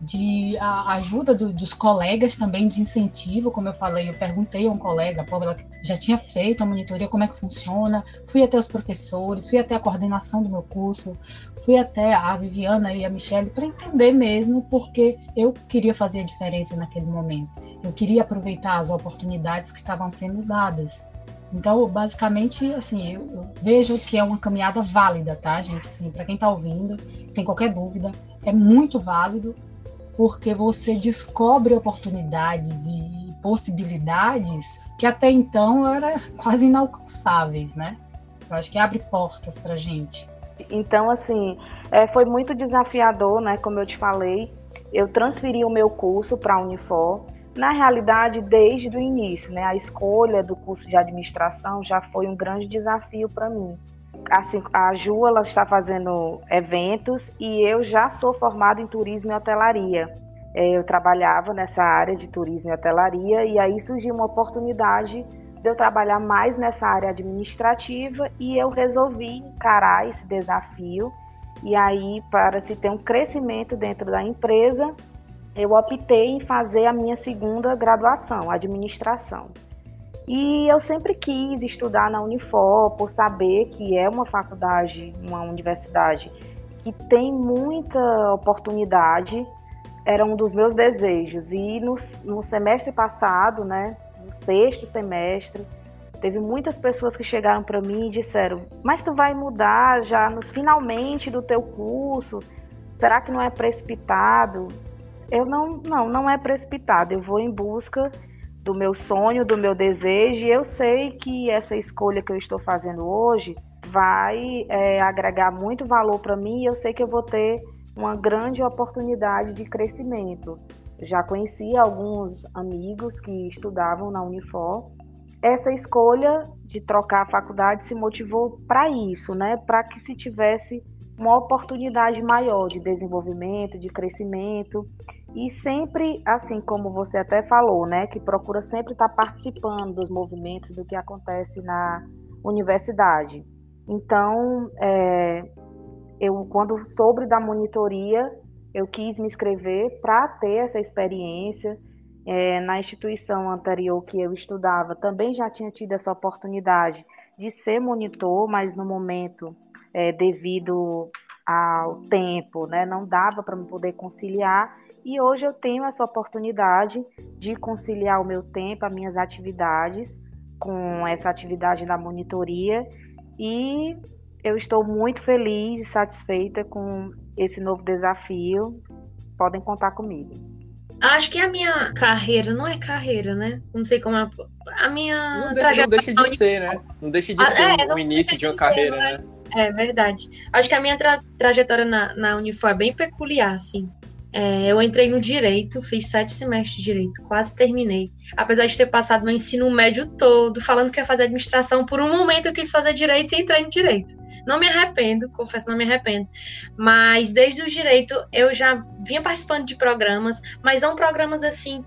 de a, ajuda do, dos colegas também, de incentivo, como eu falei, eu perguntei a um colega, pô, ela já tinha feito a monitoria, como é que funciona, fui até os professores, fui até a coordenação do meu curso, fui até a Viviana e a Michelle para entender mesmo, porque eu queria fazer a diferença naquele momento, eu queria aproveitar as oportunidades que estavam sendo dadas. Então, basicamente, assim, eu, eu vejo que é uma caminhada válida, tá, gente? Assim, para quem está ouvindo, tem qualquer dúvida, é muito válido porque você descobre oportunidades e possibilidades que até então eram quase inalcançáveis, né? Eu acho que abre portas para gente. Então, assim, é, foi muito desafiador, né? Como eu te falei, eu transferi o meu curso para a Unifor. Na realidade, desde o início, né? A escolha do curso de administração já foi um grande desafio para mim assim, a Ju ela está fazendo eventos e eu já sou formada em turismo e hotelaria. É, eu trabalhava nessa área de turismo e hotelaria e aí surgiu uma oportunidade de eu trabalhar mais nessa área administrativa e eu resolvi encarar esse desafio. E aí, para se ter um crescimento dentro da empresa, eu optei em fazer a minha segunda graduação, administração. E eu sempre quis estudar na Unifor por saber que é uma faculdade, uma universidade que tem muita oportunidade, era um dos meus desejos. E no, no semestre passado, né, no sexto semestre, teve muitas pessoas que chegaram para mim e disseram: Mas tu vai mudar já nos finalmente do teu curso? Será que não é precipitado? Eu não, não, não é precipitado. Eu vou em busca do meu sonho, do meu desejo. E eu sei que essa escolha que eu estou fazendo hoje vai é, agregar muito valor para mim. E eu sei que eu vou ter uma grande oportunidade de crescimento. Já conheci alguns amigos que estudavam na Unifor. Essa escolha de trocar a faculdade se motivou para isso, né? Para que se tivesse uma oportunidade maior de desenvolvimento, de crescimento e sempre, assim como você até falou, né, que procura sempre estar participando dos movimentos do que acontece na universidade. Então, é, eu quando soube da monitoria, eu quis me inscrever para ter essa experiência. É, na instituição anterior que eu estudava, também já tinha tido essa oportunidade de ser monitor, mas no momento, é, devido ao tempo, né, não dava para me poder conciliar. E hoje eu tenho essa oportunidade de conciliar o meu tempo, as minhas atividades, com essa atividade da monitoria. E eu estou muito feliz e satisfeita com esse novo desafio. Podem contar comigo. Acho que a minha carreira não é carreira, né? Não sei como é. A minha não deixa, não deixa de ser, né? Não deixa de ah, ser é, o início de uma carreira, ser, né? É verdade. Acho que a minha tra trajetória na, na Unifor é bem peculiar, assim. É, eu entrei no direito, fiz sete semestres de direito, quase terminei. Apesar de ter passado meu ensino médio todo falando que ia fazer administração, por um momento eu quis fazer direito e entrei no direito. Não me arrependo, confesso, não me arrependo. Mas desde o direito eu já vinha participando de programas, mas são programas assim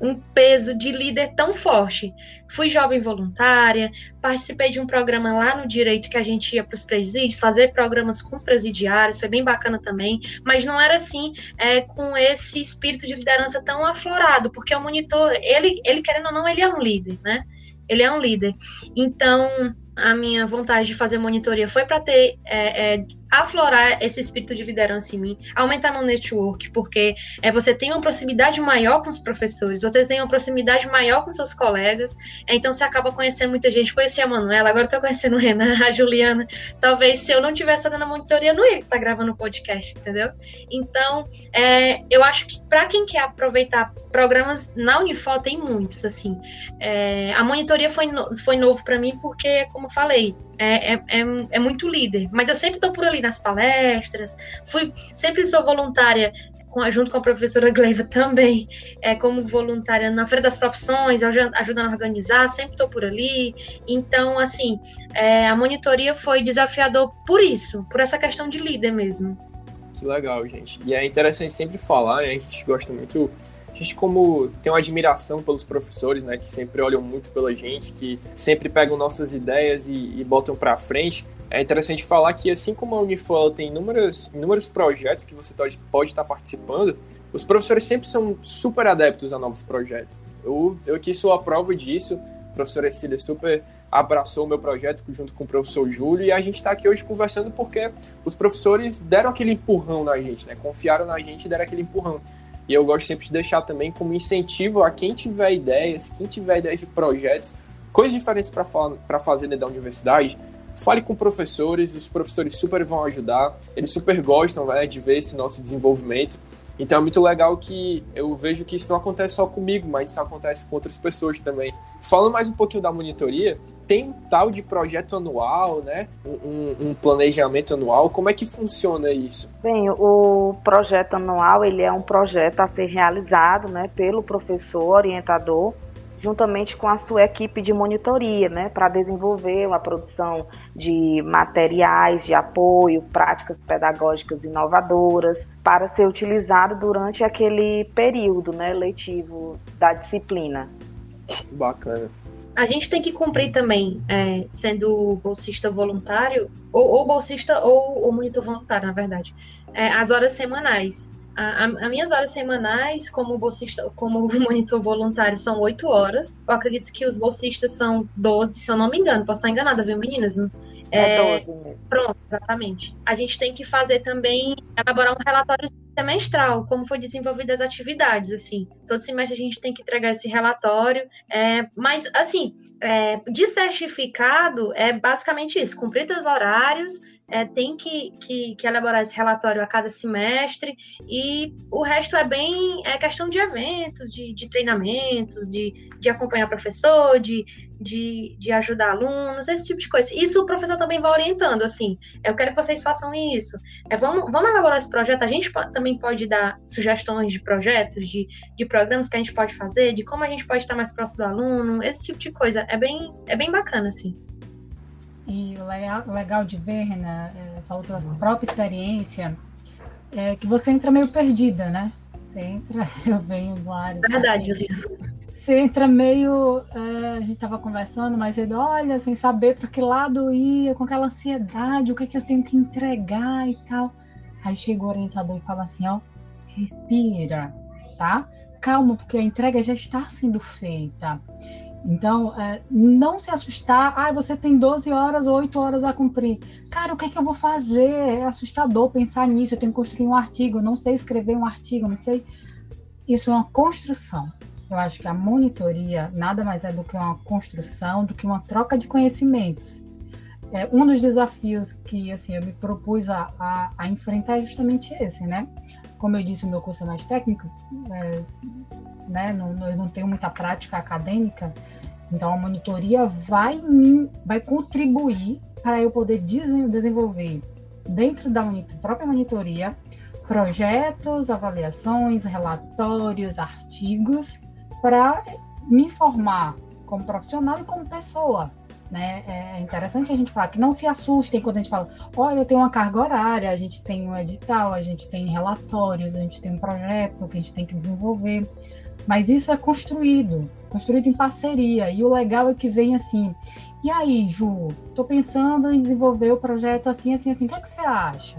um peso de líder tão forte. Fui jovem voluntária, participei de um programa lá no Direito que a gente ia para os presídios, fazer programas com os presidiários, foi bem bacana também, mas não era assim é, com esse espírito de liderança tão aflorado, porque o monitor, ele, ele querendo ou não, ele é um líder, né? Ele é um líder. Então, a minha vontade de fazer monitoria foi para ter é, é, aflorar esse espírito de liderança em mim, aumentar meu network, porque é, você tem uma proximidade maior com os professores, você tem uma proximidade maior com seus colegas, é, então você acaba conhecendo muita gente. Conheci a Manuela, agora estou conhecendo o Renan, a Juliana. Talvez se eu não tivesse fazendo a monitoria, não ia estar gravando o podcast, entendeu? Então, é, eu acho que para quem quer aproveitar programas na Unifor, tem muitos, assim. É, a monitoria foi, no, foi novo para mim porque, como eu falei, é, é, é, é, muito líder. Mas eu sempre estou por ali nas palestras, fui, sempre sou voluntária com, junto com a professora Gleiva também, é, como voluntária na Feira das Profissões, ajudando a organizar, sempre estou por ali. Então, assim, é, a monitoria foi desafiador por isso, por essa questão de líder mesmo. Que legal, gente. E é interessante sempre falar, né? A gente gosta muito gente como tem uma admiração pelos professores, né, que sempre olham muito pela gente, que sempre pegam nossas ideias e, e botam para frente. É interessante falar que assim como a Unifor tem inúmeros, inúmeros projetos que você pode, pode estar participando, os professores sempre são super adeptos a novos projetos. Eu, eu aqui sou a prova disso. O professor Ercília super abraçou o meu projeto junto com o professor Júlio e a gente está aqui hoje conversando porque os professores deram aquele empurrão na gente, né? Confiaram na gente e deram aquele empurrão. E eu gosto sempre de deixar também como incentivo a quem tiver ideias, quem tiver ideias de projetos, coisas diferentes para fazer dentro da universidade, fale com professores, os professores super vão ajudar, eles super gostam né, de ver esse nosso desenvolvimento. Então é muito legal que eu vejo que isso não acontece só comigo, mas isso acontece com outras pessoas também. Falando mais um pouquinho da monitoria, tem um tal de projeto anual, né? Um, um, planejamento anual. Como é que funciona isso? Bem, o projeto anual ele é um projeto a ser realizado, né, pelo professor orientador juntamente com a sua equipe de monitoria, né, para desenvolver uma produção de materiais de apoio, práticas pedagógicas inovadoras, para ser utilizado durante aquele período né, letivo da disciplina. Bacana. A gente tem que cumprir também, é, sendo bolsista voluntário, ou, ou bolsista ou, ou, monitor voluntário, na verdade, é, as horas semanais. As minhas horas semanais, como bolsista, como monitor voluntário, são oito horas. Eu acredito que os bolsistas são 12, se eu não me engano. Posso estar enganada, viu, meninas? É, é 12 mesmo. Pronto, exatamente. A gente tem que fazer também, elaborar um relatório semestral, como foi desenvolvidas as atividades, assim. Todo semestre a gente tem que entregar esse relatório. É, mas, assim, é, de certificado é basicamente isso: cumprir os horários, é, tem que, que, que, elaborar esse relatório a cada semestre e o resto é bem é questão de eventos, de, de treinamentos, de, de acompanhar professor, de, de, de ajudar alunos, esse tipo de coisa. Isso o professor também vai orientando, assim, eu quero que vocês façam isso. É, vamos, vamos elaborar esse projeto, a gente também pode dar sugestões de projetos, de, de programas que a gente pode fazer, de como a gente pode estar mais próximo do aluno, esse tipo de coisa. É bem, é bem bacana, assim. E legal de ver, Renan, é, falou pela própria experiência, é que você entra meio perdida, né? Você entra, eu venho vários. Verdade, Você entra meio. É, a gente estava conversando, mas ele olha sem saber para que lado ia, com aquela ansiedade, o que é que eu tenho que entregar e tal. Aí chega o orientador e fala assim: ó, respira, tá? Calma, porque a entrega já está sendo feita. Então, é, não se assustar, ah, você tem 12 horas ou 8 horas a cumprir. Cara, o que é que eu vou fazer? É assustador pensar nisso, eu tenho que construir um artigo, eu não sei escrever um artigo, não sei. Isso é uma construção. Eu acho que a monitoria nada mais é do que uma construção, do que uma troca de conhecimentos. É, um dos desafios que assim, eu me propus a, a, a enfrentar é justamente esse, né? Como eu disse, o meu curso é mais técnico, é, né? Não, eu não tenho muita prática acadêmica, então a monitoria vai vai contribuir para eu poder desenvolver dentro da própria monitoria projetos, avaliações, relatórios, artigos para me formar como profissional e como pessoa. Né? É interessante a gente falar que não se assustem quando a gente fala, olha, eu tenho uma carga horária, a gente tem um edital, a gente tem relatórios, a gente tem um projeto que a gente tem que desenvolver. Mas isso é construído, construído em parceria. E o legal é que vem assim. E aí, Ju, estou pensando em desenvolver o projeto assim, assim, assim. O que, é que você acha?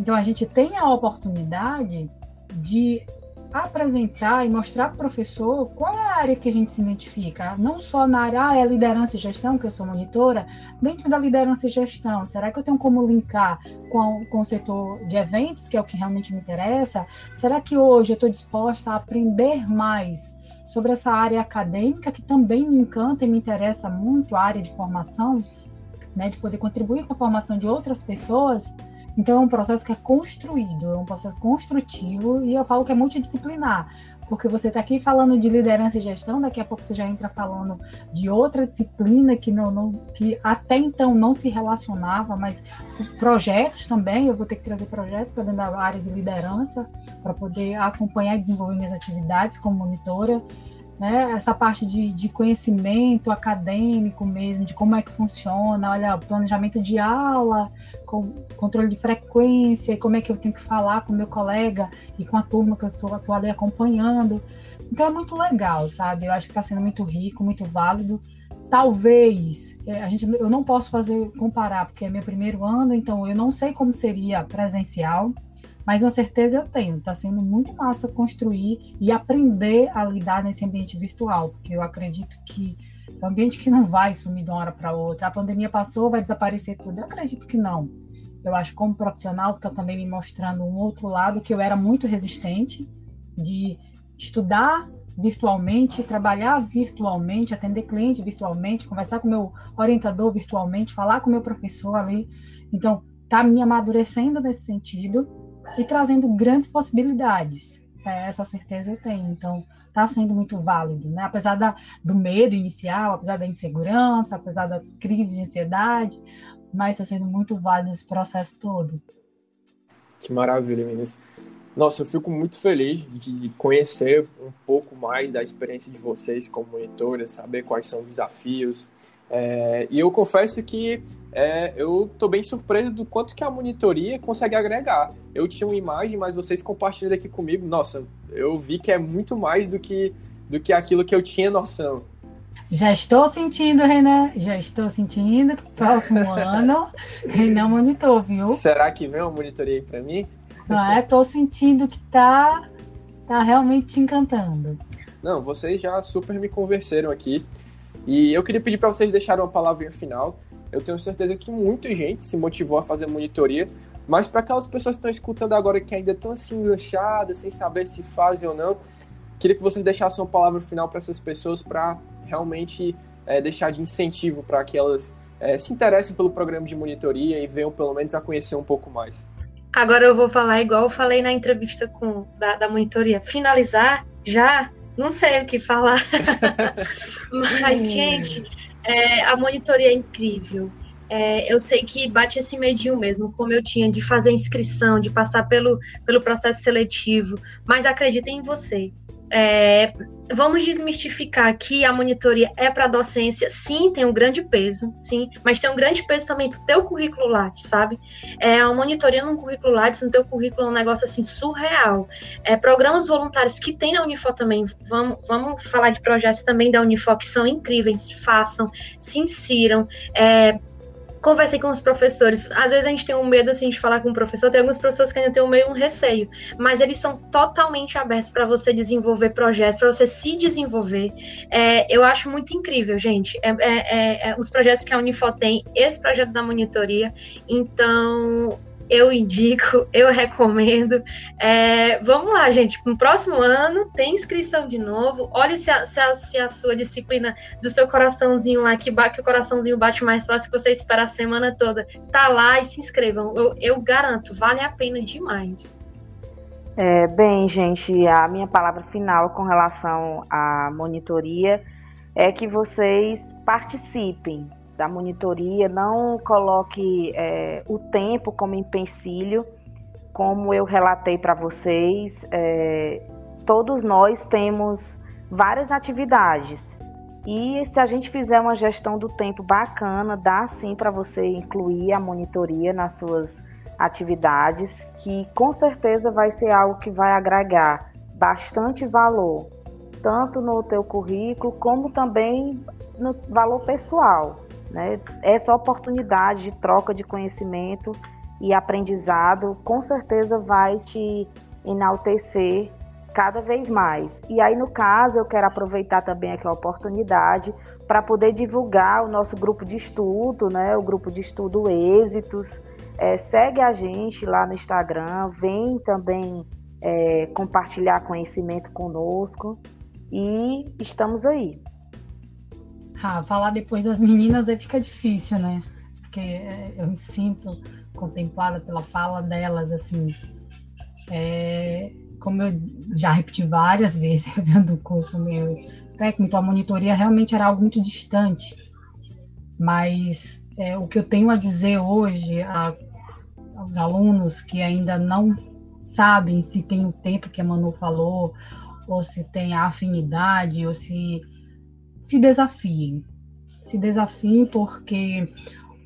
Então a gente tem a oportunidade de apresentar e mostrar para o professor qual é a área que a gente se identifica, não só na área, ah, é liderança e gestão, que eu sou monitora, dentro da liderança e gestão, será que eu tenho como linkar com, com o setor de eventos, que é o que realmente me interessa? Será que hoje eu estou disposta a aprender mais sobre essa área acadêmica, que também me encanta e me interessa muito, a área de formação, né, de poder contribuir com a formação de outras pessoas? Então é um processo que é construído, é um processo construtivo e eu falo que é multidisciplinar, porque você está aqui falando de liderança e gestão, daqui a pouco você já entra falando de outra disciplina que não, não que até então não se relacionava, mas projetos também, eu vou ter que trazer projetos para dentro da área de liderança para poder acompanhar e desenvolver minhas atividades como monitora né? Essa parte de, de conhecimento acadêmico mesmo, de como é que funciona, olha, planejamento de aula, com, controle de frequência, como é que eu tenho que falar com meu colega e com a turma que eu sou atual ali acompanhando. Então é muito legal, sabe? Eu acho que está sendo muito rico, muito válido. Talvez é, a gente, eu não posso fazer comparar porque é meu primeiro ano, então eu não sei como seria presencial. Mas uma certeza eu tenho, está sendo muito massa construir e aprender a lidar nesse ambiente virtual, porque eu acredito que é um ambiente que não vai sumir de uma hora para outra. A pandemia passou, vai desaparecer tudo. Eu acredito que não. Eu acho como profissional está também me mostrando um outro lado que eu era muito resistente de estudar virtualmente, trabalhar virtualmente, atender cliente virtualmente, conversar com meu orientador virtualmente, falar com meu professor ali. Então, está me amadurecendo nesse sentido e trazendo grandes possibilidades. É, essa certeza eu tenho. Então, está sendo muito válido, né? Apesar da, do medo inicial, apesar da insegurança, apesar das crises de ansiedade, mas está sendo muito válido esse processo todo. Que maravilha, meninas. Nossa, eu fico muito feliz de conhecer um pouco mais da experiência de vocês como monitoras, saber quais são os desafios, é, e eu confesso que é, eu estou bem surpreso do quanto que a monitoria consegue agregar. Eu tinha uma imagem, mas vocês compartilham aqui comigo. Nossa, eu vi que é muito mais do que, do que aquilo que eu tinha noção. Já estou sentindo, Renan. Já estou sentindo que próximo ano Renan monitor, viu? Será que vem uma monitoria aí para mim? Não é? Tô sentindo que tá, tá realmente te encantando. Não, vocês já super me convenceram aqui. E eu queria pedir para vocês deixarem uma palavrinha final. Eu tenho certeza que muita gente se motivou a fazer monitoria, mas para aquelas pessoas que estão escutando agora que ainda estão assim enganchadas, sem saber se fazem ou não, queria que vocês deixassem uma palavra final para essas pessoas para realmente é, deixar de incentivo para que elas é, se interessem pelo programa de monitoria e venham pelo menos a conhecer um pouco mais. Agora eu vou falar igual eu falei na entrevista com da, da monitoria. Finalizar já? Não sei o que falar. Mas, gente, é, a monitoria é incrível. É, eu sei que bate esse medinho mesmo, como eu tinha, de fazer inscrição, de passar pelo, pelo processo seletivo, mas acreditem em você. É, vamos desmistificar que a monitoria é para docência, sim, tem um grande peso, sim, mas tem um grande peso também para o teu currículo Lattes, sabe? É, a monitoria num currículo Lattes, no teu currículo é um negócio assim surreal. É, programas voluntários que tem na Unifor também, vamos, vamos falar de projetos também da Unifor que são incríveis, façam, se insiram. É, conversei com os professores. Às vezes a gente tem um medo assim de falar com o professor, tem alguns professores que ainda têm um meio um receio, mas eles são totalmente abertos para você desenvolver projetos, para você se desenvolver. É, eu acho muito incrível, gente. É, é, é, é os projetos que a Unifó tem, esse projeto da monitoria. Então, eu indico, eu recomendo. É, vamos lá, gente. No próximo ano tem inscrição de novo. Olhe se a, se a, se a sua disciplina do seu coraçãozinho lá, que, que o coraçãozinho bate mais fácil que você esperar a semana toda, tá lá e se inscrevam. Eu, eu garanto, vale a pena demais. É, bem, gente, a minha palavra final com relação à monitoria é que vocês participem, da monitoria, não coloque é, o tempo como empecilho, como eu relatei para vocês. É, todos nós temos várias atividades e se a gente fizer uma gestão do tempo bacana, dá sim para você incluir a monitoria nas suas atividades, que com certeza vai ser algo que vai agregar bastante valor, tanto no teu currículo como também no valor pessoal. Né? Essa oportunidade de troca de conhecimento e aprendizado com certeza vai te enaltecer cada vez mais. E aí, no caso, eu quero aproveitar também aqui a oportunidade para poder divulgar o nosso grupo de estudo, né? O grupo de estudo Êxitos. É, segue a gente lá no Instagram, vem também é, compartilhar conhecimento conosco e estamos aí. Ah, falar depois das meninas aí fica difícil, né? Porque é, eu me sinto contemplada pela fala delas, assim. É, como eu já repeti várias vezes vendo o curso meu técnico, a monitoria realmente era algo muito distante. Mas é, o que eu tenho a dizer hoje a, aos alunos que ainda não sabem se tem o tempo que a Manu falou, ou se tem a afinidade, ou se se desafiem. Se desafiem porque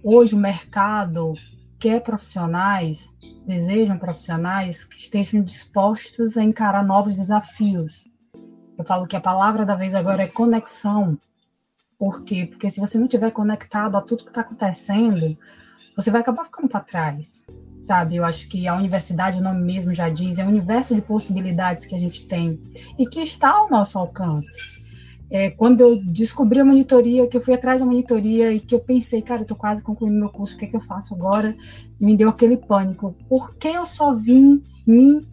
hoje o mercado quer profissionais, desejam profissionais que estejam dispostos a encarar novos desafios. Eu falo que a palavra da vez agora é conexão. Por quê? Porque se você não estiver conectado a tudo que está acontecendo, você vai acabar ficando para trás, sabe? Eu acho que a universidade, o nome mesmo já diz, é um universo de possibilidades que a gente tem e que está ao nosso alcance é, quando eu descobri a monitoria, que eu fui atrás da monitoria e que eu pensei, cara, eu tô quase concluindo meu curso, o que, é que eu faço agora? Me deu aquele pânico. Por que eu só vim me,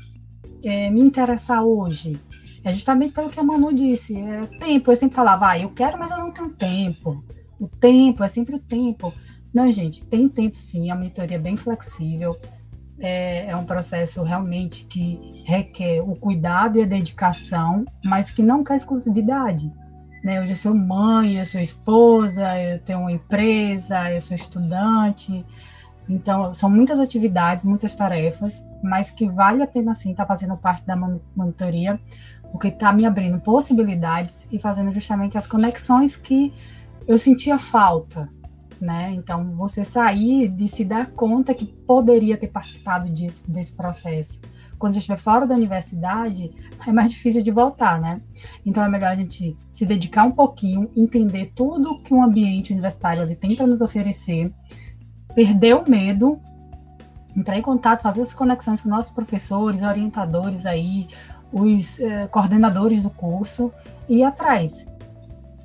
é, me interessar hoje? É justamente pelo que a Manu disse, é tempo. Eu sempre falava, ah, eu quero, mas eu não tenho tempo. O tempo, é sempre o tempo. Não, gente, tem tempo sim, a monitoria é bem flexível. É, é, um processo realmente que requer o cuidado e a dedicação, mas que não quer exclusividade. Né? Hoje eu sou mãe, eu sou esposa, eu tenho uma empresa, eu sou estudante. Então, são muitas atividades, muitas tarefas, mas que vale a pena sim estar tá fazendo parte da monitoria, porque está me abrindo possibilidades e fazendo justamente as conexões que eu sentia falta, né? Então, você sair de se dar conta que poderia ter participado disso, desse processo quando já estiver fora da universidade, é mais difícil de voltar, né? Então é melhor a gente se dedicar um pouquinho, entender tudo que um ambiente universitário ele tem para nos oferecer, perder o medo entrar em contato, fazer essas conexões com nossos professores, orientadores aí, os eh, coordenadores do curso e ir atrás.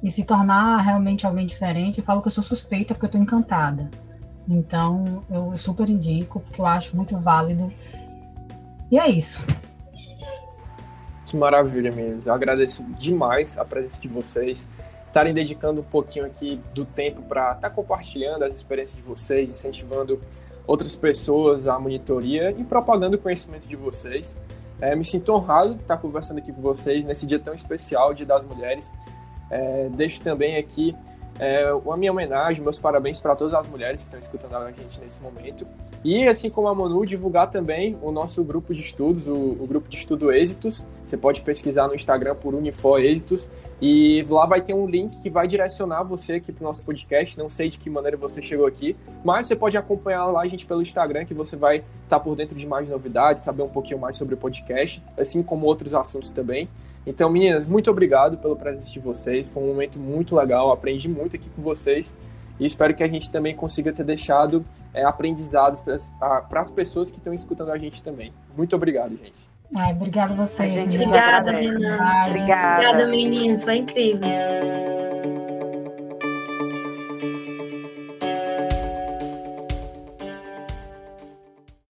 E se tornar realmente alguém diferente. Eu falo que eu sou suspeita porque eu estou encantada. Então, eu super indico, porque eu acho muito válido. E é isso. Que maravilha, meninas. Eu agradeço demais a presença de vocês, estarem dedicando um pouquinho aqui do tempo para estar tá compartilhando as experiências de vocês, incentivando outras pessoas à monitoria e propagando o conhecimento de vocês. É, me sinto honrado de estar conversando aqui com vocês nesse dia tão especial, Dia das Mulheres. É, deixo também aqui é, a minha homenagem, meus parabéns para todas as mulheres que estão escutando a gente nesse momento. E, assim como a Manu, divulgar também o nosso grupo de estudos, o, o grupo de estudo Êxitos. Você pode pesquisar no Instagram por Unifor Êxitos. E lá vai ter um link que vai direcionar você aqui para o nosso podcast. Não sei de que maneira você chegou aqui, mas você pode acompanhar lá a gente pelo Instagram, que você vai estar tá por dentro de mais novidades, saber um pouquinho mais sobre o podcast, assim como outros assuntos também. Então, meninas, muito obrigado pelo presente de vocês. Foi um momento muito legal, aprendi muito aqui com vocês e espero que a gente também consiga ter deixado é, aprendizados para as pessoas que estão escutando a gente também. Muito obrigado, gente. Ai, obrigada a você. Obrigada, Renan. Obrigada. obrigada, meninos. Foi incrível.